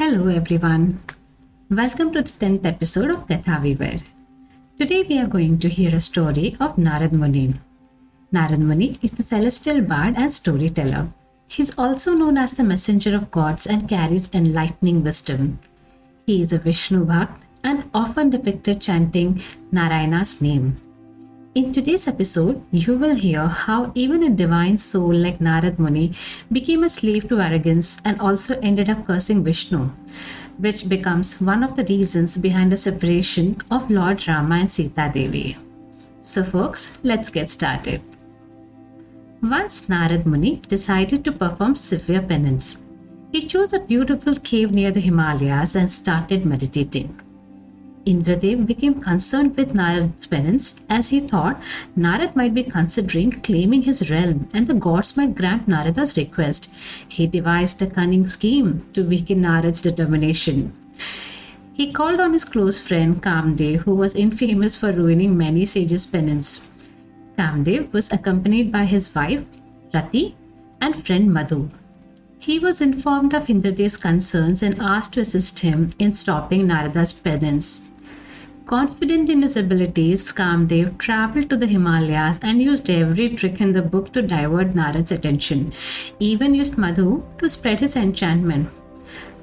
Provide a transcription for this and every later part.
Hello everyone. Welcome to the 10th episode of Katha Weaver. Today we are going to hear a story of Narad Muni. Narad Muni is the celestial bard and storyteller. He is also known as the messenger of gods and carries enlightening wisdom. He is a Vishnu Bhakt and often depicted chanting Narayana's name. In today's episode, you will hear how even a divine soul like Narad Muni became a slave to arrogance and also ended up cursing Vishnu, which becomes one of the reasons behind the separation of Lord Rama and Sita Devi. So, folks, let's get started. Once Narad Muni decided to perform severe penance. He chose a beautiful cave near the Himalayas and started meditating. Indradev became concerned with Narad's penance as he thought Narad might be considering claiming his realm and the gods might grant Narada's request. He devised a cunning scheme to weaken Narad's determination. He called on his close friend Kamdev, who was infamous for ruining many sages' penance. Kamdev was accompanied by his wife, Rati, and friend Madhu. He was informed of Indradev's concerns and asked to assist him in stopping Narada's penance. Confident in his abilities, Kamdev traveled to the Himalayas and used every trick in the book to divert Narad's attention, even used Madhu to spread his enchantment.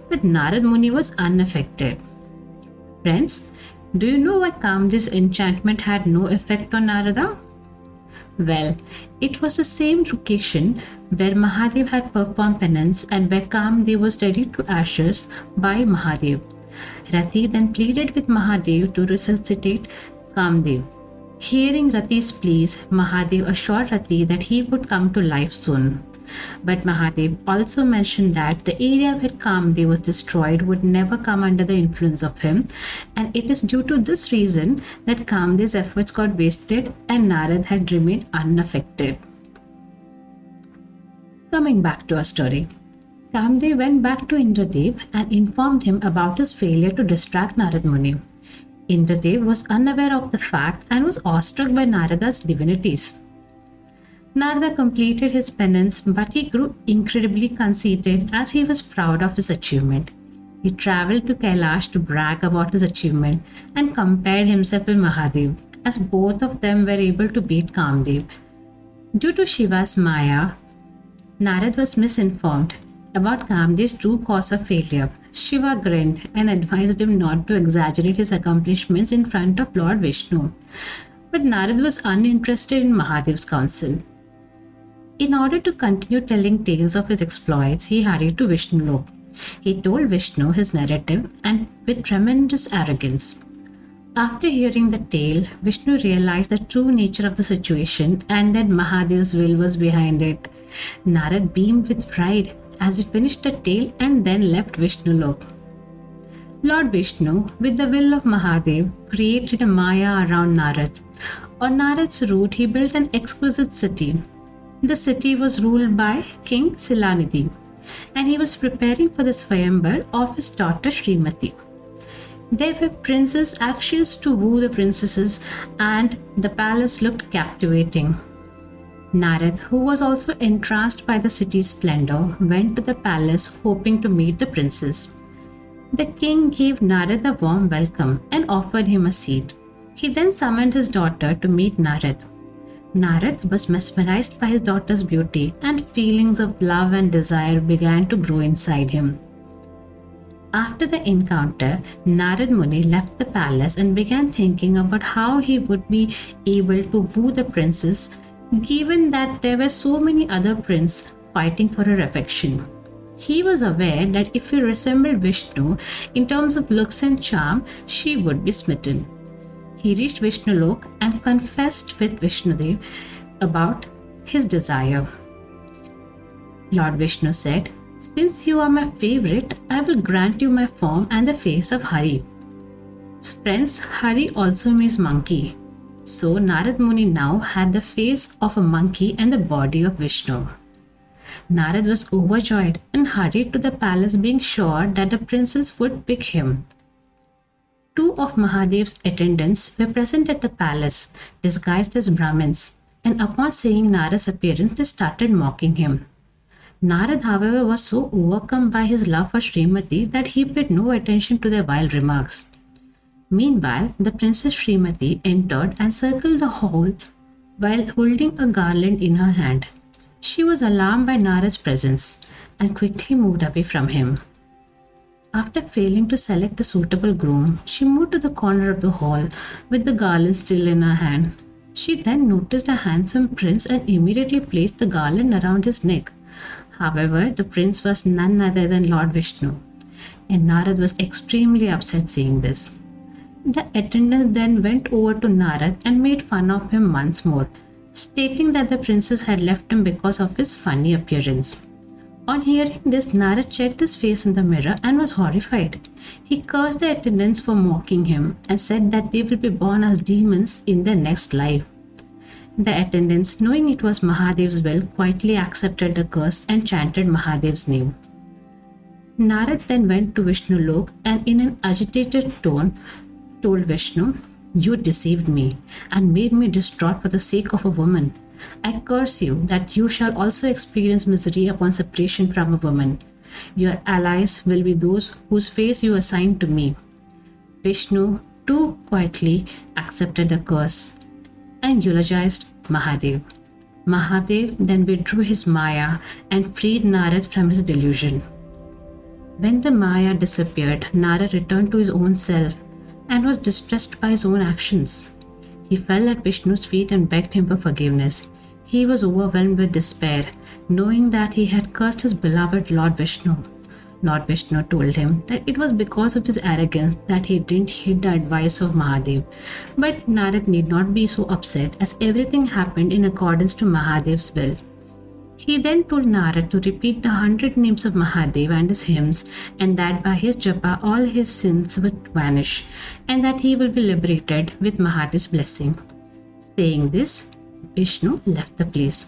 But Narad Muni was unaffected. Friends, do you know why Kamdev's enchantment had no effect on Narada? Well, it was the same location where Mahadev had performed penance and where Kamdev was reduced to ashes by Mahadev. Rati then pleaded with Mahadev to resuscitate Kamdev. Hearing Rati's pleas, Mahadev assured Rati that he would come to life soon. But Mahadev also mentioned that the area where Kamdev was destroyed would never come under the influence of him, and it is due to this reason that Kamdev's efforts got wasted and Narad had remained unaffected. Coming back to our story. Kamdev went back to Indradev and informed him about his failure to distract Narad Muni. Indradev was unaware of the fact and was awestruck by Narada's divinities. Narada completed his penance, but he grew incredibly conceited as he was proud of his achievement. He traveled to Kailash to brag about his achievement and compared himself with Mahadev, as both of them were able to beat Kamdev. Due to Shiva's Maya, Narad was misinformed about Kamdev's true cause of failure, Shiva grinned and advised him not to exaggerate his accomplishments in front of Lord Vishnu. But Narad was uninterested in Mahadev's counsel. In order to continue telling tales of his exploits, he hurried to Vishnu Lok. He told Vishnu his narrative and with tremendous arrogance. After hearing the tale, Vishnu realized the true nature of the situation and that Mahadev's will was behind it. Narad beamed with pride as he finished the tale and then left Vishnu Lok. Lord Vishnu, with the will of Mahadev, created a Maya around Narad. On Narad's route, he built an exquisite city. The city was ruled by King Silanidhi, and he was preparing for the Swayambar of his daughter Srimati. There were princes anxious to woo the princesses, and the palace looked captivating. Narad, who was also entranced by the city's splendor, went to the palace hoping to meet the princess. The king gave Narad a warm welcome and offered him a seat. He then summoned his daughter to meet Narad. Narad was mesmerized by his daughter's beauty, and feelings of love and desire began to grow inside him. After the encounter, Narad Muni left the palace and began thinking about how he would be able to woo the princess given that there were so many other princes fighting for her affection. He was aware that if he resembled Vishnu in terms of looks and charm, she would be smitten. He reached Vishnu Lok and confessed with Vishnudev about his desire. Lord Vishnu said, Since you are my favorite, I will grant you my form and the face of Hari. Friends, Hari also means monkey. So Narad Muni now had the face of a monkey and the body of Vishnu. Narad was overjoyed and hurried to the palace, being sure that the princess would pick him. Two of Mahadev's attendants were present at the palace, disguised as Brahmins, and upon seeing Narad's appearance, they started mocking him. Narad, however, was so overcome by his love for Srimati that he paid no attention to their vile remarks. Meanwhile, the Princess Srimati entered and circled the hall while holding a garland in her hand. She was alarmed by Narad's presence and quickly moved away from him. After failing to select a suitable groom, she moved to the corner of the hall with the garland still in her hand. She then noticed a handsome prince and immediately placed the garland around his neck. However, the prince was none other than Lord Vishnu, and Narad was extremely upset seeing this. The attendants then went over to Narad and made fun of him once more, stating that the princess had left him because of his funny appearance. On hearing this, Narad checked his face in the mirror and was horrified. He cursed the attendants for mocking him and said that they will be born as demons in their next life. The attendants, knowing it was Mahadev's will, quietly accepted the curse and chanted Mahadev's name. Narad then went to Vishnu Lok and in an agitated tone told Vishnu, You deceived me and made me distraught for the sake of a woman. I curse you that you shall also experience misery upon separation from a woman. Your allies will be those whose face you assign to me. Vishnu too quietly accepted the curse and eulogized Mahadev. Mahadev then withdrew his Maya and freed Narad from his delusion. When the Maya disappeared, Narad returned to his own self and was distressed by his own actions. He fell at Vishnu's feet and begged him for forgiveness. He was overwhelmed with despair, knowing that he had cursed his beloved Lord Vishnu. Lord Vishnu told him that it was because of his arrogance that he didn't heed the advice of Mahadev. But Narad need not be so upset as everything happened in accordance to Mahadev's will. He then told Narad to repeat the hundred names of Mahadev and his hymns, and that by his japa all his sins would vanish, and that he will be liberated with Mahadev's blessing. Saying this, Vishnu left the place.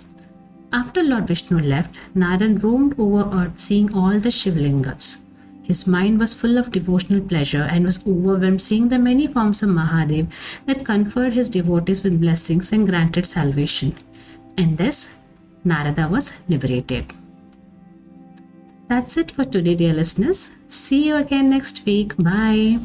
After Lord Vishnu left, Narad roamed over earth seeing all the Shivlingas. His mind was full of devotional pleasure and was overwhelmed seeing the many forms of Mahadev that conferred his devotees with blessings and granted salvation. And thus, Narada was liberated. That's it for today, dear listeners. See you again next week. Bye.